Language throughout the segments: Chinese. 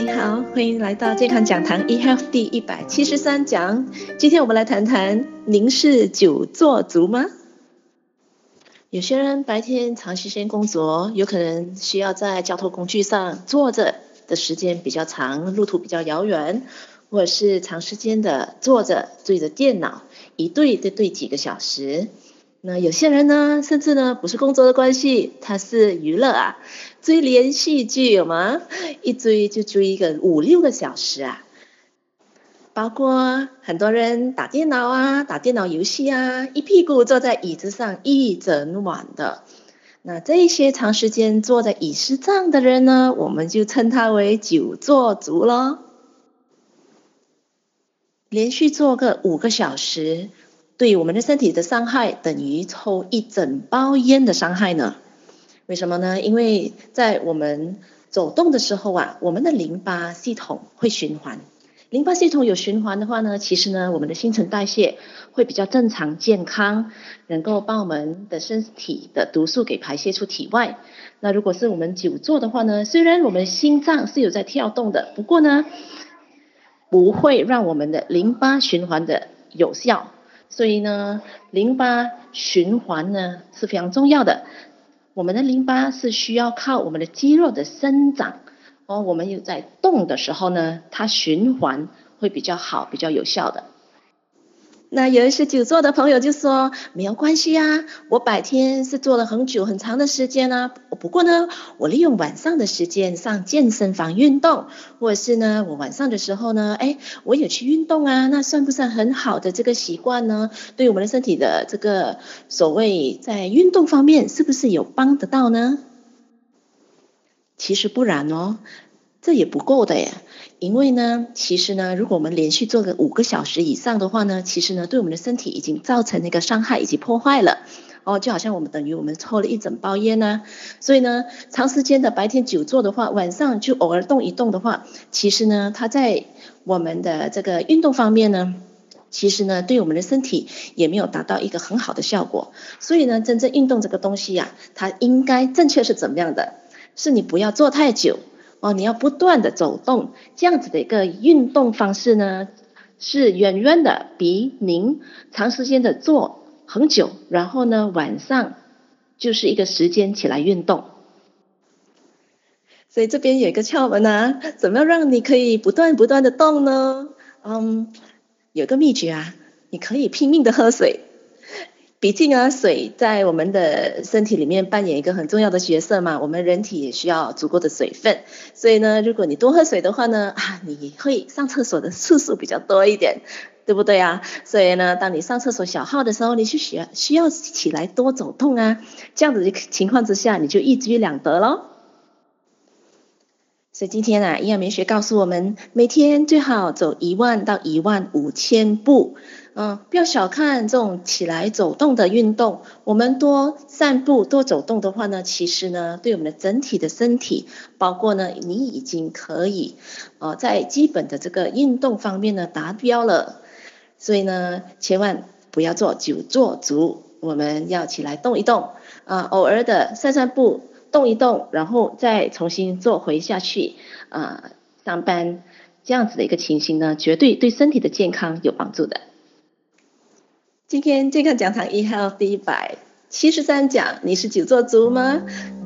你好欢迎来到健康讲堂 eHealth 第一百七十三讲。今天我们来谈谈，您是久坐族吗？有些人白天长时间工作，有可能需要在交通工具上坐着的时间比较长，路途比较遥远，或者是长时间的坐着对着电脑，一对就对几个小时。那有些人呢，甚至呢不是工作的关系，他是娱乐啊，追连续剧有吗？一追就追一个五六个小时啊。包括很多人打电脑啊，打电脑游戏啊，一屁股坐在椅子上一整晚的。那这些长时间坐在椅子上的人呢，我们就称他为久坐族咯。连续坐个五个小时。对我们的身体的伤害等于抽一整包烟的伤害呢？为什么呢？因为在我们走动的时候啊，我们的淋巴系统会循环。淋巴系统有循环的话呢，其实呢，我们的新陈代谢会比较正常健康，能够把我们的身体的毒素给排泄出体外。那如果是我们久坐的话呢，虽然我们心脏是有在跳动的，不过呢，不会让我们的淋巴循环的有效。所以呢，淋巴循环呢是非常重要的。我们的淋巴是需要靠我们的肌肉的生长，哦，我们有在动的时候呢，它循环会比较好，比较有效的。那有一些久坐的朋友就说，没有关系啊，我白天是坐了很久很长的时间啊，不过呢，我利用晚上的时间上健身房运动，或者是呢，我晚上的时候呢，哎，我有去运动啊，那算不算很好的这个习惯呢？对我们的身体的这个所谓在运动方面，是不是有帮得到呢？其实不然哦。这也不够的耶，因为呢，其实呢，如果我们连续做个五个小时以上的话呢，其实呢，对我们的身体已经造成那个伤害以及破坏了。哦，就好像我们等于我们抽了一整包烟呢。所以呢，长时间的白天久坐的话，晚上就偶尔动一动的话，其实呢，它在我们的这个运动方面呢，其实呢，对我们的身体也没有达到一个很好的效果。所以呢，真正运动这个东西呀，它应该正确是怎么样的？是你不要坐太久。哦，你要不断的走动，这样子的一个运动方式呢，是远远的比您长时间的坐很久，然后呢，晚上就是一个时间起来运动。所以这边有一个窍门啊，怎么样让你可以不断不断的动呢？嗯，有个秘诀啊，你可以拼命的喝水。毕竟啊，水在我们的身体里面扮演一个很重要的角色嘛。我们人体也需要足够的水分，所以呢，如果你多喝水的话呢，啊，你会上厕所的次数比较多一点，对不对啊？所以呢，当你上厕所小号的时候，你是需要需要起来多走动啊，这样子的情况之下，你就一举两得喽。所以今天啊，营养美学告诉我们，每天最好走一万到一万五千步。嗯，不要小看这种起来走动的运动。我们多散步、多走动的话呢，其实呢，对我们的整体的身体，包括呢，你已经可以，呃，在基本的这个运动方面呢达标了。所以呢，千万不要做久坐族，我们要起来动一动，啊，偶尔的散散步、动一动，然后再重新坐回下去，啊，上班这样子的一个情形呢，绝对对身体的健康有帮助的。今天健康讲堂 eHealth 第一百七十三讲，你是久坐族吗？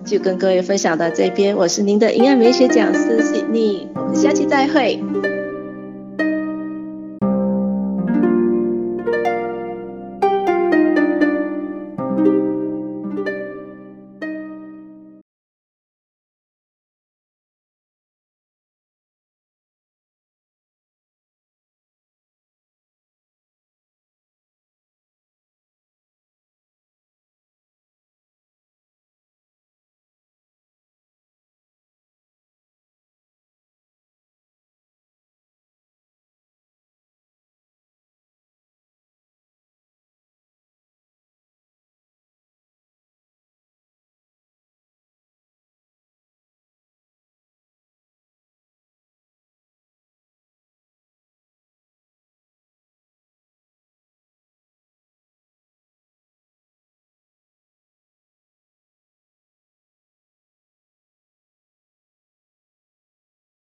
就跟各位分享到这边，我是您的营养美学讲师 Sydney，我们下期再会。